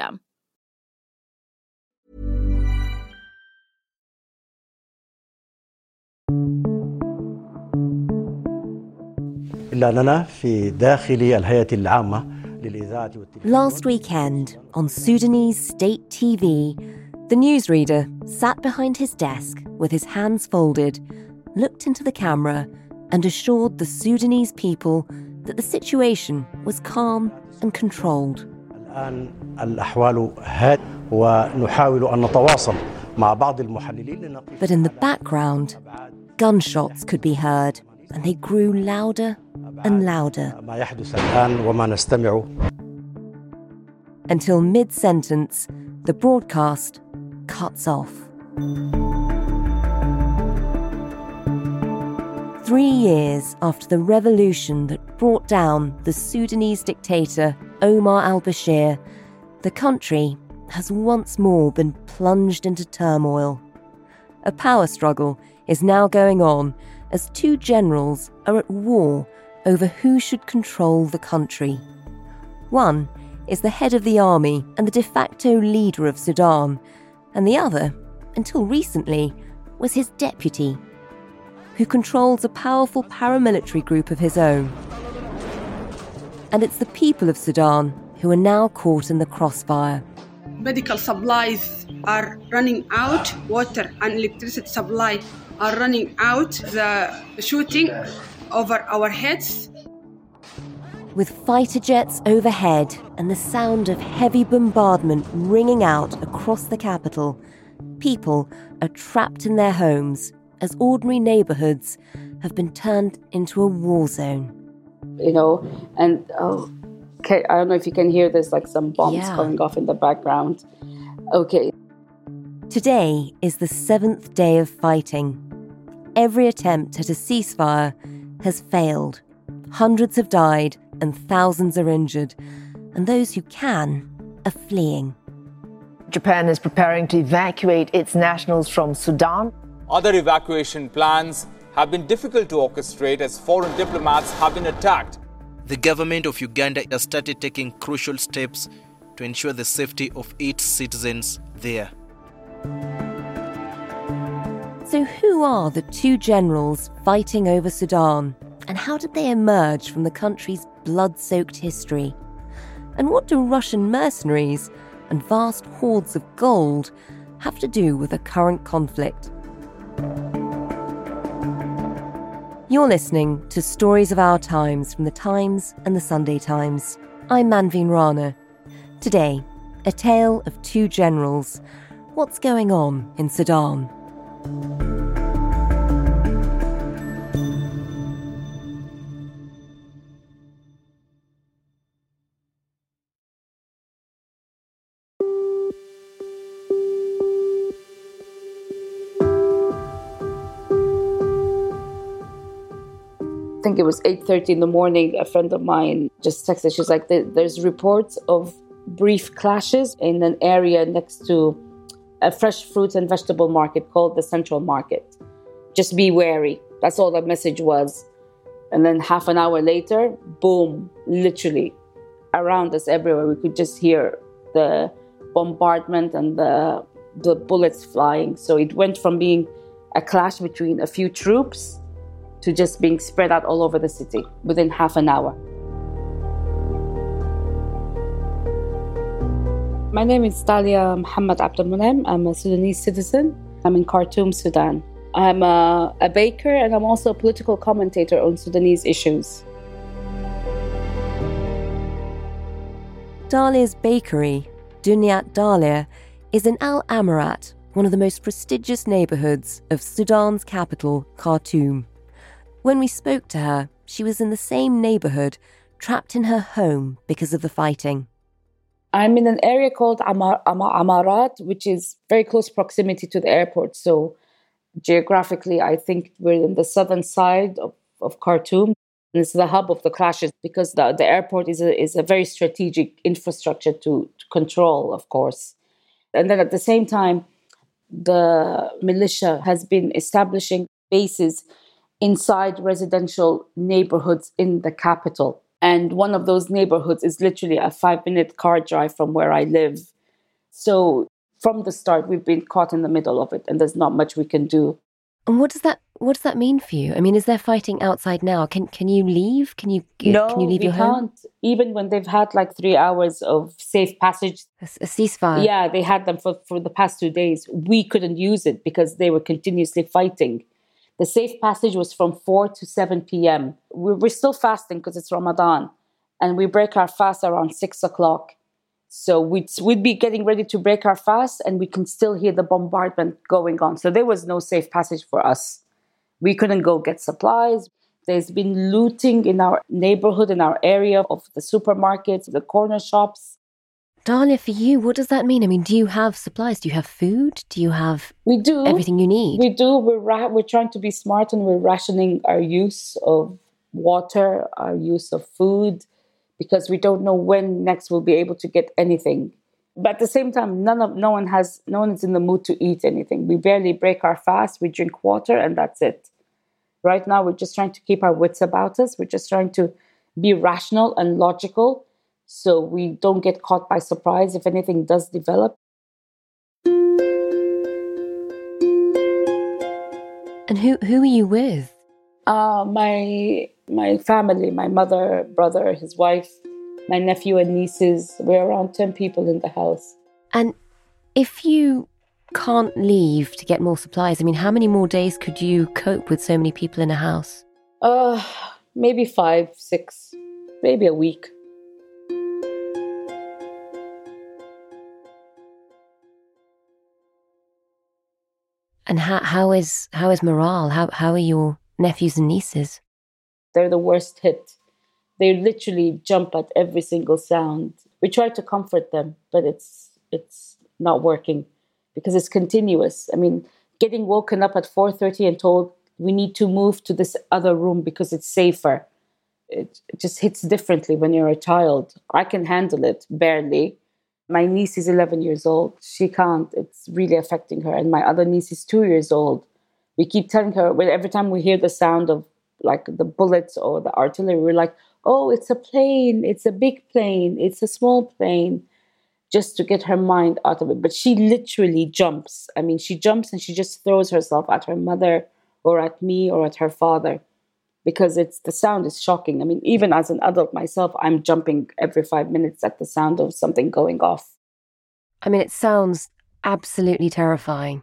system. Last weekend, on Sudanese state TV, the newsreader sat behind his desk with his hands folded, looked into the camera, and assured the Sudanese people that the situation was calm and controlled. الآن الأحوال هادئة ونحاول أن نتواصل مع بعض المحللين لنقف But in the background, gunshots could be heard, and they grew louder and louder ما يحدث الآن وما نستمع until mid sentence, the broadcast cuts off. Three years after the revolution that brought down the Sudanese dictator Omar al Bashir, the country has once more been plunged into turmoil. A power struggle is now going on as two generals are at war over who should control the country. One is the head of the army and the de facto leader of Sudan, and the other, until recently, was his deputy, who controls a powerful paramilitary group of his own. And it's the people of Sudan who are now caught in the crossfire. medical supplies are running out, water and electricity supply are running out, the shooting over our heads. With fighter jets overhead and the sound of heavy bombardment ringing out across the capital, people are trapped in their homes as ordinary neighbourhoods have been turned into a war zone. You know, and oh, okay, I don't know if you can hear this, like some bombs Yeah. going off in the background. Okay, Today is the seventh day of fighting. Every attempt at a ceasefire has failed. Hundreds have died and thousands are injured, and those who can are fleeing. Japan is preparing to evacuate its nationals from Sudan. Other evacuation plans have been difficult to orchestrate as foreign diplomats have been attacked. The government of Uganda has started taking crucial steps to ensure the safety of its citizens there. So, who are the two generals fighting over Sudan? And how did they emerge from the country's blood soaked history? And what do Russian mercenaries and vast hoards of gold have to do with the current conflict? You're listening to Stories of Our Times from the Times and the Sunday Times. I'm Manveen Rana. Today, a tale of two generals. What's going on in Sudan? Think it was 8.30 in the morning, a friend of mine just texted, she's like, there's reports of brief clashes in an area next to a fresh fruits and vegetable market called the Central Market. Just be wary. That's all the message was. And then half an hour later, boom, literally, around us everywhere. We could just hear the bombardment and the the bullets flying. So it went from being a clash between a few troops to just being spread out all over the city within half an hour. My name is Dalia Muhammad Abdelmoniem. I'm a Sudanese citizen. I'm in Khartoum, Sudan. I'm a, a baker and I'm also a political commentator on Sudanese issues. Dalia's bakery, Dunyat Dalia, is in Al Amarat, one of the most prestigious neighborhoods of Sudan's capital, Khartoum. When we spoke to her, she was in the same neighborhood, trapped in her home because of the fighting. I'm in an area called Amar, Amar, Amarat, which is very close proximity to the airport. So geographically, I think we're in the southern side of, of Khartoum. And it's the hub of the clashes because the, the airport is a, is a very strategic infrastructure to, to control, of course. And then at the same time, the militia has been establishing bases inside residential neighborhoods in the capital. And one of those neighborhoods is literally a five minute car drive from where I live. So from the start, we've been caught in the middle of it, and there's not much we can do. And what does that what does that mean for you? I mean, is there fighting outside now? Can can you leave? Can you no, can you leave we your home? can't. Even when they've had like three hours of safe passage, a, a ceasefire. Yeah, they had them for, for the past two days. We couldn't use it because they were continuously fighting. The safe passage was from 4 to 7 p.m. We're still fasting because it's Ramadan, and we break our fast around 6 o'clock. So we'd, we'd be getting ready to break our fast, and we can still hear the bombardment going on. So there was no safe passage for us. We couldn't go get supplies. There's been looting in our neighborhood, in our area of the supermarkets, the corner shops. Dalia, for you, what does that mean? I mean, do you have supplies? Do you have food? Do you have we do everything you need? We do. We're ra- we're trying to be smart and we're rationing our use of water, our use of food, because we don't know when next we'll be able to get anything. But at the same time, none of no one has no one is in the mood to eat anything. We barely break our fast. We drink water and that's it. Right now, we're just trying to keep our wits about us. We're just trying to be rational and logical so we don't get caught by surprise if anything does develop. And who who are you with? Uh, my my family, my mother, brother, his wife, my nephew and nieces. We're around ten people in the house. And if you can't leave to get more supplies, I mean, how many more days could you cope with so many people in a house? Uh, maybe five, six, maybe a week. And how, how is how is morale? How how are your nephews and nieces? They're the worst hit. They literally jump at every single sound. We try to comfort them, but it's it's not working because it's continuous. I mean, getting woken up at 4:30 and told we need to move to this other room because it's safer. It, it just hits differently when you're a child. I can handle it barely, my niece is 11 years old. She can't. It's really affecting her. And my other niece is two years old. We keep telling her, well, every time we hear the sound of like the bullets or the artillery, we're like, oh, it's a plane. It's a big plane. It's a small plane. Just to get her mind out of it. But she literally jumps. I mean, she jumps and she just throws herself at her mother or at me or at her father because it's the sound is shocking. I mean, even as an adult myself, I'm jumping every five minutes at the sound of something going off. I mean, it sounds absolutely terrifying.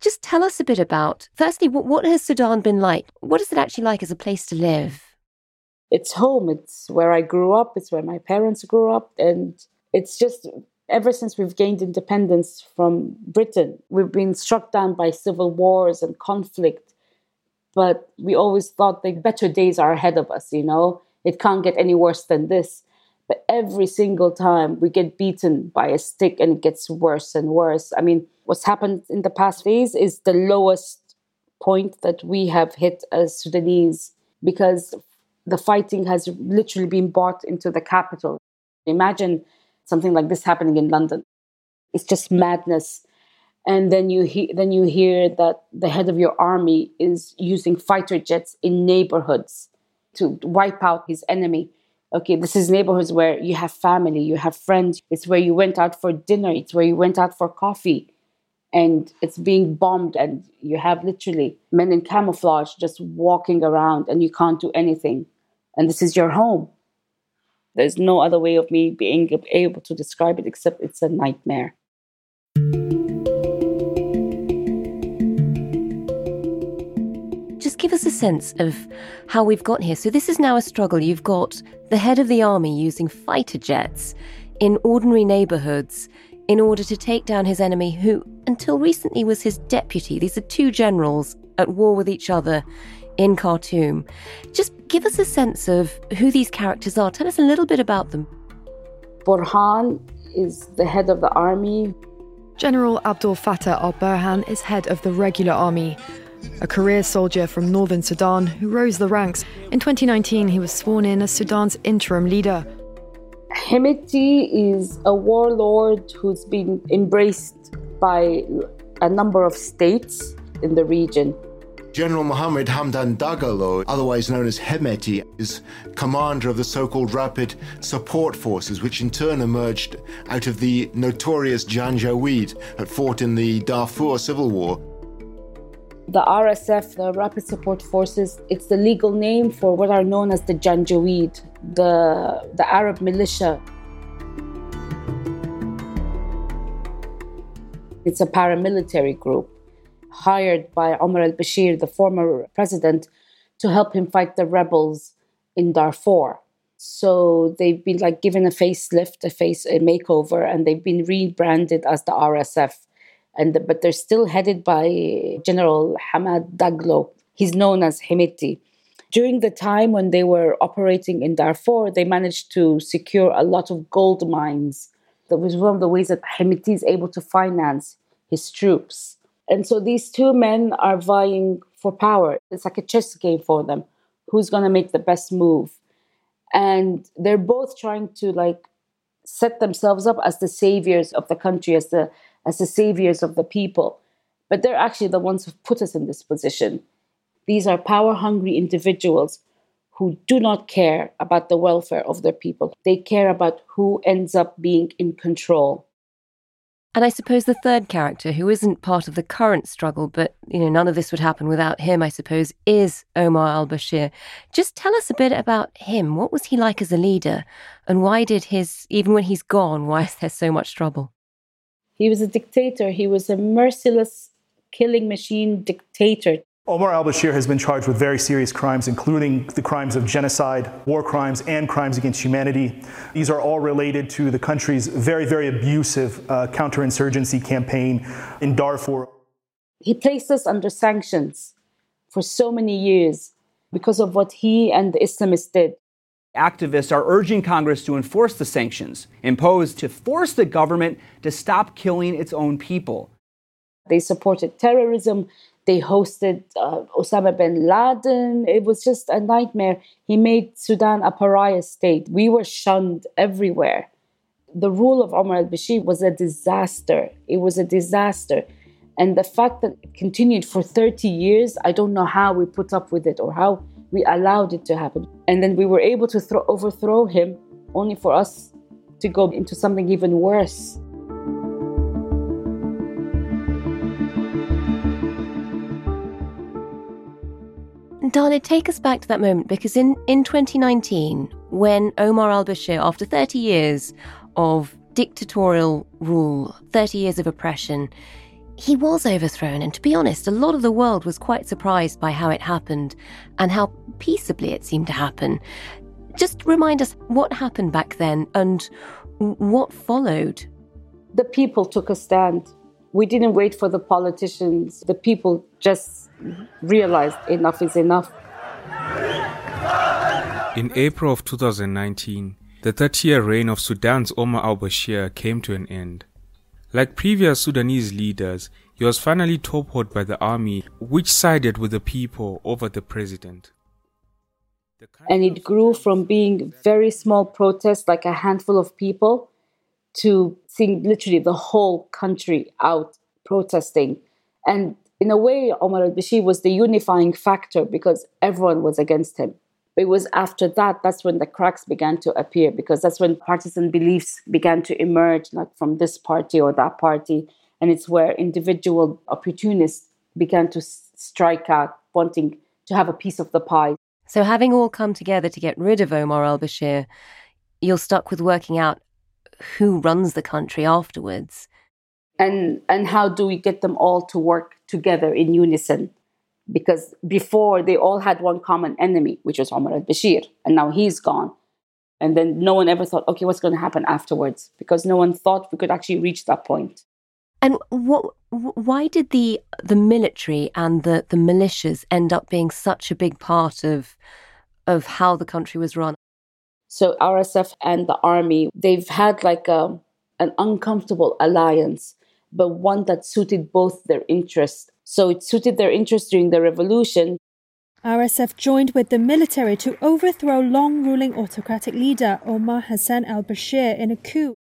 Just tell us a bit about, firstly, what, what has Sudan been like? What is it actually like as a place to live? It's home. It's where I grew up. It's where my parents grew up. And it's just ever since we've gained independence from Britain, we've been struck down by civil wars and conflict but we always thought the better days are ahead of us, you know? It can't get any worse than this. But every single time we get beaten by a stick and it gets worse and worse. I mean, what's happened in the past days is the lowest point that we have hit as Sudanese because the fighting has literally been brought into the capital. Imagine something like this happening in London. It's just madness and then you he- then you hear that the head of your army is using fighter jets in neighborhoods to wipe out his enemy okay, this is neighborhoods where you have family, you have friends, it's where you went out for dinner, it's where you went out for coffee. And it's being bombed, and you have literally men in camouflage just walking around, and you can't do anything. And this is your home. There's no other way of me being able to describe it except it's a nightmare. Us a sense of how we've got here. So, this is now a struggle. You've got the head of the army using fighter jets in ordinary neighborhoods in order to take down his enemy, who until recently was his deputy. These are two generals at war with each other in Khartoum. Just give us a sense of who these characters are. Tell us a little bit about them. Burhan is the head of the army. General Abdul Fattah al Burhan is head of the regular army, a career soldier from northern Sudan who rose the ranks. In 2019, he was sworn in as Sudan's interim leader. Hemeti is a warlord who's been embraced by a number of states in the region. General Mohammed Hamdan Dagalo, otherwise known as Hemeti, is commander of the so called Rapid Support Forces, which in turn emerged out of the notorious Janjaweed that fought in the Darfur Civil War. The RSF, the Rapid Support Forces, it's the legal name for what are known as the Janjaweed, the, the Arab militia. It's a paramilitary group hired by Omar al Bashir, the former president, to help him fight the rebels in Darfur. So they've been like given a facelift, a face a makeover, and they've been rebranded as the RSF. And but they're still headed by General Hamad Daglo. He's known as Hemeti. During the time when they were operating in Darfur, they managed to secure a lot of gold mines. That was one of the ways that Hemeti is able to finance his troops. And so these two men are vying for power. It's like a chess game for them. Who's going to make the best move? And they're both trying to like set themselves up as the saviors of the country, as the as the saviors of the people. But they're actually the ones who've put us in this position. These are power hungry individuals who do not care about the welfare of their people. They care about who ends up being in control. And I suppose the third character, who isn't part of the current struggle, but you know, none of this would happen without him, I suppose, is Omar al Bashir. Just tell us a bit about him. What was he like as a leader? And why did his, even when he's gone, why is there so much trouble? He was a dictator. He was a merciless killing machine dictator. Omar al Bashir has been charged with very serious crimes, including the crimes of genocide, war crimes, and crimes against humanity. These are all related to the country's very, very abusive uh, counterinsurgency campaign in Darfur. He placed us under sanctions for so many years because of what he and the Islamists did. Activists are urging Congress to enforce the sanctions imposed to force the government to stop killing its own people. They supported terrorism. They hosted uh, Osama bin Laden. It was just a nightmare. He made Sudan a pariah state. We were shunned everywhere. The rule of Omar al Bashir was a disaster. It was a disaster. And the fact that it continued for 30 years, I don't know how we put up with it or how we allowed it to happen. And then we were able to throw, overthrow him only for us to go into something even worse. Dana, take us back to that moment because in, in 2019, when Omar al Bashir, after 30 years of dictatorial rule, 30 years of oppression, he was overthrown. And to be honest, a lot of the world was quite surprised by how it happened and how peaceably it seemed to happen. Just remind us what happened back then and what followed. The people took a stand. We didn't wait for the politicians. The people just realized enough is enough. In April of 2019, the 30 year reign of Sudan's Omar al Bashir came to an end. Like previous Sudanese leaders, he was finally toppled by the army, which sided with the people over the president. And it grew from being very small protests, like a handful of people, to seeing literally the whole country out protesting. And in a way, Omar al Bashir was the unifying factor because everyone was against him. It was after that, that's when the cracks began to appear because that's when partisan beliefs began to emerge, like from this party or that party. And it's where individual opportunists began to strike out, wanting to have a piece of the pie. So, having all come together to get rid of Omar al Bashir, you're stuck with working out who runs the country afterwards. And, and how do we get them all to work together in unison? Because before they all had one common enemy, which was Omar al Bashir, and now he's gone. And then no one ever thought, okay, what's going to happen afterwards? Because no one thought we could actually reach that point. And what? Why did the the military and the the militias end up being such a big part of of how the country was run? So RSF and the army, they've had like a, um, an uncomfortable alliance, but one that suited both their interests. So it suited their interests during the revolution. RSF joined with the military to overthrow long ruling autocratic leader Omar Hassan al Bashir in a coup.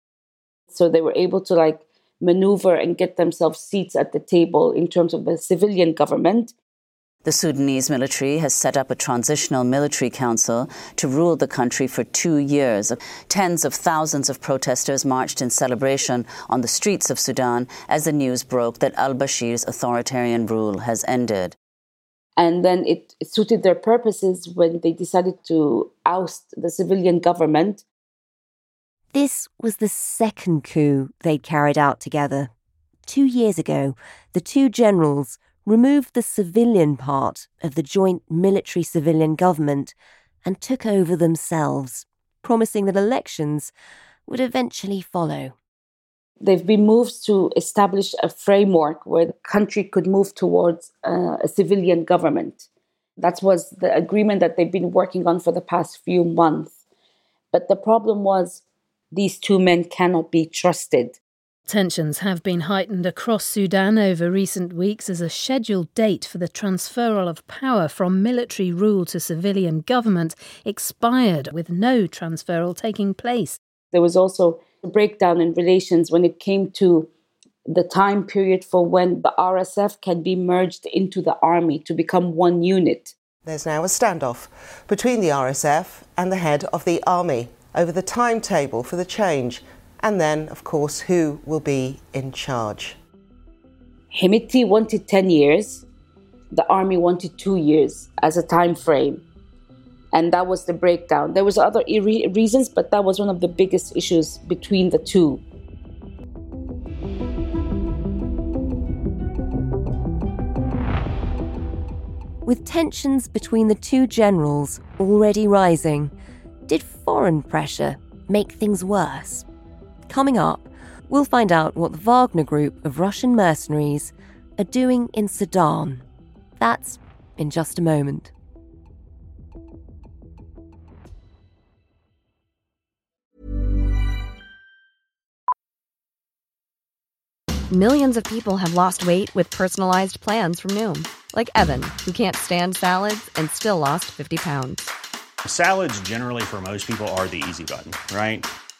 So they were able to like maneuver and get themselves seats at the table in terms of the civilian government. The Sudanese military has set up a transitional military council to rule the country for two years. Tens of thousands of protesters marched in celebration on the streets of Sudan as the news broke that al Bashir's authoritarian rule has ended. And then it, it suited their purposes when they decided to oust the civilian government. This was the second coup they'd carried out together. Two years ago, the two generals removed the civilian part of the joint military civilian government and took over themselves, promising that elections would eventually follow. They've been moved to establish a framework where the country could move towards uh, a civilian government. That was the agreement that they've been working on for the past few months. But the problem was these two men cannot be trusted. Tensions have been heightened across Sudan over recent weeks as a scheduled date for the transferal of power from military rule to civilian government expired, with no transferal taking place. There was also a breakdown in relations when it came to the time period for when the RSF can be merged into the army to become one unit. There's now a standoff between the RSF and the head of the army over the timetable for the change and then, of course, who will be in charge. Hemeti wanted 10 years, the army wanted two years as a time frame. And that was the breakdown. There was other reasons, but that was one of the biggest issues between the two. With tensions between the two generals already rising, did foreign pressure make things worse? Coming up, we'll find out what the Wagner Group of Russian mercenaries are doing in Sudan. That's in just a moment. Millions of people have lost weight with personalized plans from Noom, like Evan, who can't stand salads and still lost 50 pounds. Salads, generally, for most people, are the easy button, right?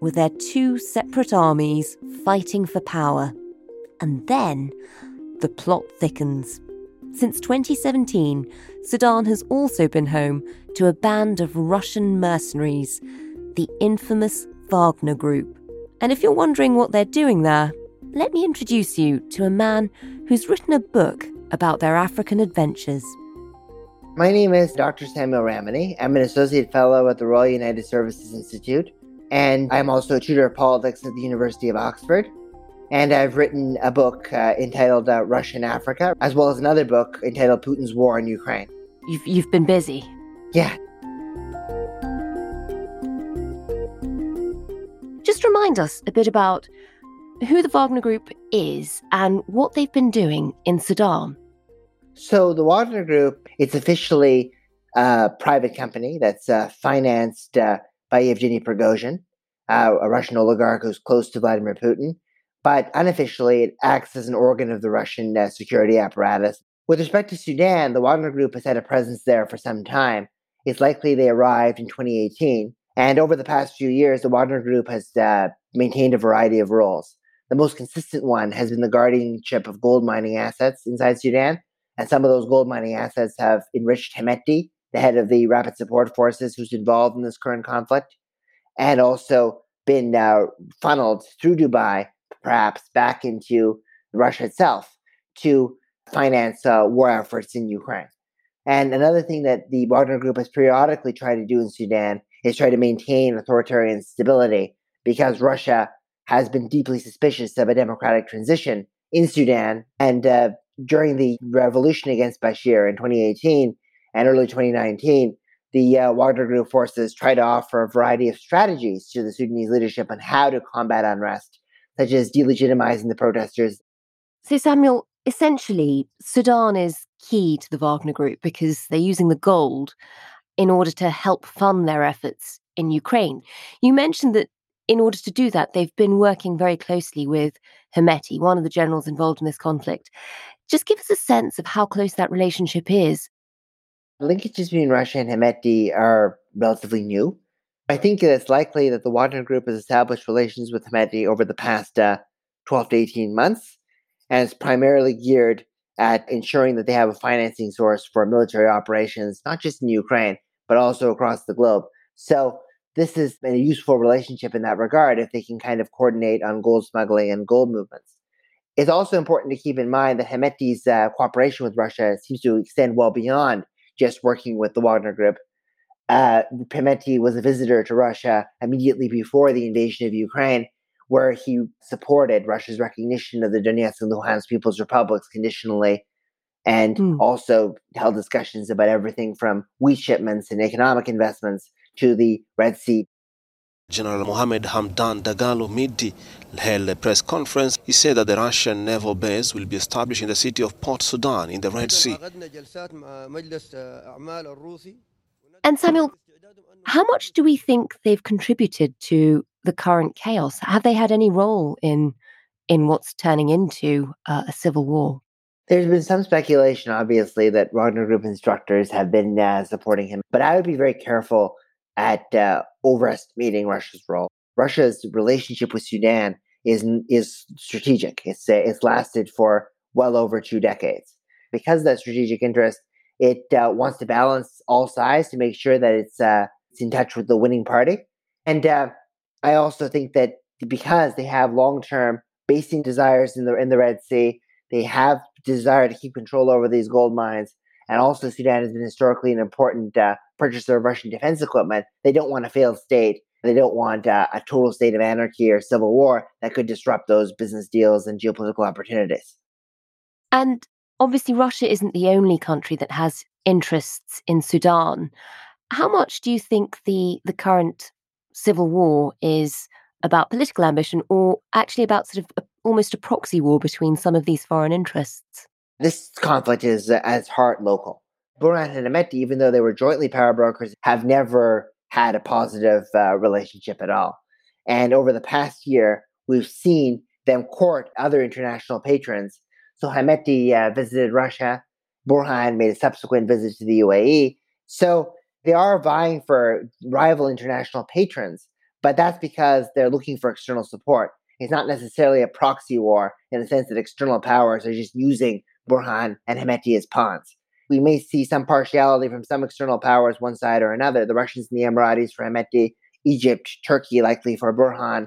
with their two separate armies fighting for power. And then the plot thickens. Since 2017, Sudan has also been home to a band of Russian mercenaries, the infamous Wagner Group. And if you're wondering what they're doing there, let me introduce you to a man who's written a book about their African adventures. My name is Dr. Samuel Ramani. I'm an associate fellow at the Royal United Services Institute, and I'm also a tutor of politics at the University of Oxford. And I've written a book uh, entitled uh, Russia in Africa, as well as another book entitled Putin's War in Ukraine. You've, you've been busy. Yeah. Just remind us a bit about who the Wagner Group is and what they've been doing in Sudan. So, the Wagner Group, it's officially a private company that's uh, financed uh, by Yevgeny Prigozhin, uh, a Russian oligarch who's close to Vladimir Putin but unofficially it acts as an organ of the Russian uh, security apparatus. With respect to Sudan, the Wagner Group has had a presence there for some time. It's likely they arrived in 2018. And over the past few years, the Wagner Group has uh, maintained a variety of roles. The most consistent one has been the guardianship of gold mining assets inside Sudan. And some of those gold mining assets have enriched Hemeti, the head of the Rapid Support Forces who's involved in this current conflict, and also been uh, funneled through Dubai perhaps back into Russia itself to finance uh, war efforts in Ukraine. And another thing that the Wagner Group has periodically tried to do in Sudan is try to maintain authoritarian stability because Russia has been deeply suspicious of a democratic transition in Sudan. And uh, during the revolution against Bashir in 2018 and early 2019, the uh, Wagner Group forces tried to offer a variety of strategies to the Sudanese leadership on how to combat unrest such as delegitimizing the protesters. So, Samuel, essentially, Sudan is key to the Wagner Group because they're using the gold in order to help fund their efforts in Ukraine. You mentioned that in order to do that, they've been working very closely with Hemeti, one of the generals involved in this conflict. Just give us a sense of how close that relationship is. Linkages between Russia and Hemeti are relatively new. I think it's likely that the Wagner Group has established relations with Hemeti over the past uh, 12 to 18 months, and it's primarily geared at ensuring that they have a financing source for military operations, not just in Ukraine, but also across the globe. So this been a useful relationship in that regard if they can kind of coordinate on gold smuggling and gold movements. It's also important to keep in mind that Hemeti's uh, cooperation with Russia seems to extend well beyond just working with the Wagner Group uh, Hemeti was a visitor to Russia immediately before the invasion of Ukraine, where he supported Russia's recognition of the Donetsk and Luhansk People's Republics conditionally, and mm. also held discussions about everything from wheat shipments and economic investments to the Red Sea. General Mohammed Hamdan Dagalo Midi held a press conference. He said that the Russian naval base will be established in the city of Port Sudan in the Red Sea. And Samuel, how much do we think they've contributed to the current chaos? Have they had any role in in what's turning into uh, a civil war? There's been some speculation, obviously, that Wagner Group instructors have been uh, supporting him, but I would be very careful at uh, overestimating Russia's role. Russia's relationship with Sudan is is strategic. It's it's lasted for well over two decades. Because of that strategic interest, it uh, wants to balance all sides to make sure that it's uh, it's in touch with the winning party. And uh, I also think that because they have long term basing desires in the in the Red Sea, they have desire to keep control over these gold mines. And also, Sudan has been historically an important uh, purchaser of Russian defense equipment. They don't want a failed state. They don't want uh, a total state of anarchy or civil war that could disrupt those business deals and geopolitical opportunities. And obviously, Russia isn't the only country that has interests in Sudan. How much do you think the, the current civil war is about political ambition or actually about sort of a, almost a proxy war between some of these foreign interests? This conflict is uh, at heart local. Burhan and Hemeti, even though they were jointly power brokers, have never had a positive uh, relationship at all. And over the past year, we've seen them court other international patrons so Hemeti uh, visited Russia. Burhan made a subsequent visit to the UAE. So they are vying for rival international patrons, but that's because they're looking for external support. It's not necessarily a proxy war in the sense that external powers are just using Burhan and Hemeti as pawns. We may see some partiality from some external powers, one side or another. The Russians and the Emiratis for Hemeti, Egypt, Turkey likely for Burhan.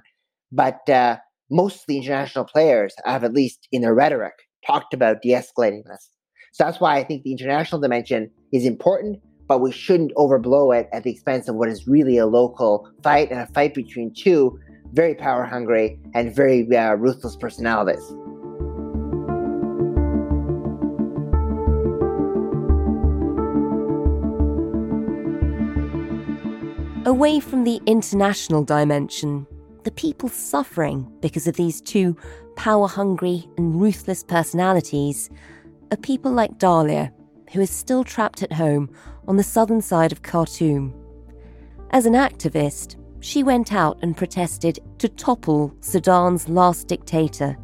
But uh, most of the international players have, at least in their rhetoric, talked about de escalating this. So that's why I think the international dimension is important, but we shouldn't overblow it at the expense of what is really a local fight and a fight between two very power hungry and very uh, ruthless personalities. Away from the international dimension, the people suffering because of these two power hungry and ruthless personalities are people like Dalia, who is still trapped at home on the southern side of Khartoum. As an activist, she went out and protested to topple Sudan's last dictator.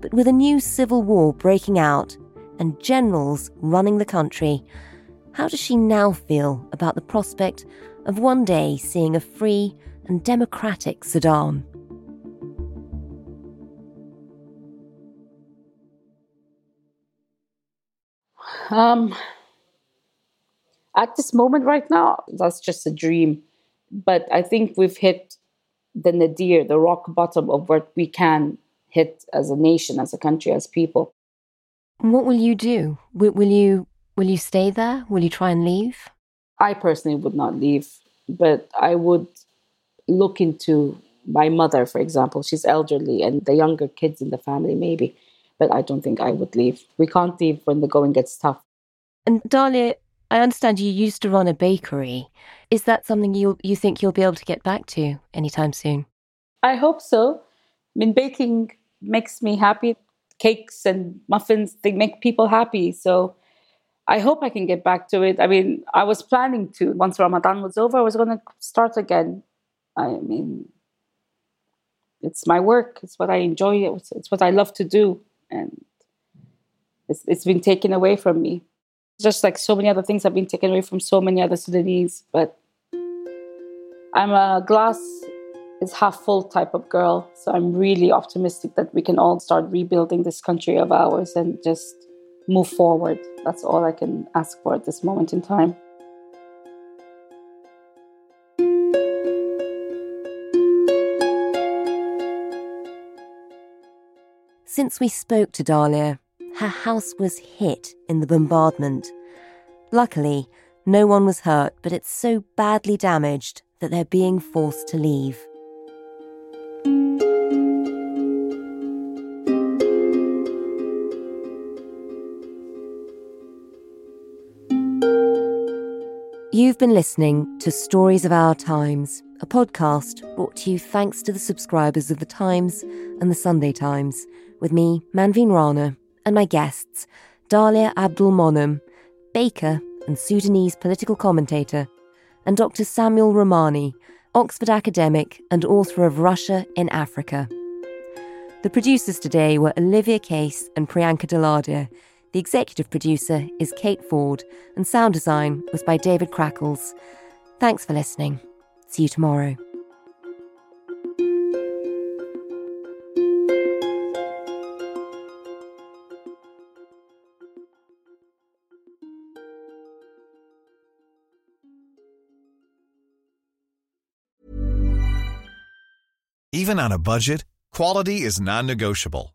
But with a new civil war breaking out and generals running the country, how does she now feel about the prospect of one day seeing a free and democratic Sudan? Um, at this moment right now, that's just a dream. But I think we've hit the nadir, the rock bottom of what we can hit as a nation, as a country, as people. What will you do? Will, will you will you stay there? Will you try and leave? I personally would not leave, but I would look into my mother, for example. She's elderly, and the younger kids in the family, maybe. But I don't think I would leave. We can't leave when the going gets tough. And Dalia, I understand you used to run a bakery. Is that something you you think you'll be able to get back to anytime soon? I hope so. I mean, baking makes me happy. Cakes and muffins, they make people happy. So I hope I can get back to it. I mean, I was planning to, once Ramadan was over, I was going to start again. I mean, it's my work, it's what I enjoy, it's, it's what I love to do. And it's, it's been taken away from me. Just like so many other things have been taken away from so many other Sudanese. But I'm a glass is half full type of girl. So I'm really optimistic that we can all start rebuilding this country of ours and just move forward. That's all I can ask for at this moment in time. Since we spoke to Dalia, her house was hit in the bombardment. Luckily, no one was hurt, but it's so badly damaged that they're being forced to leave. You've been listening to Stories of Our Times, a podcast brought to you thanks to the subscribers of The Times and The Sunday Times, with me, Manveen Rana, and my guests, Dalia Abdelmoniem, baker and Sudanese political commentator, and Dr. Samuel Ramani, Oxford academic and author of Russia in Africa. The producers today were Olivia Case and Priyanka Deladia. The executive producer is Kate Ford, and sound design was by David Crackles. Thanks for listening. See you tomorrow. Even on a budget, quality is non-negotiable.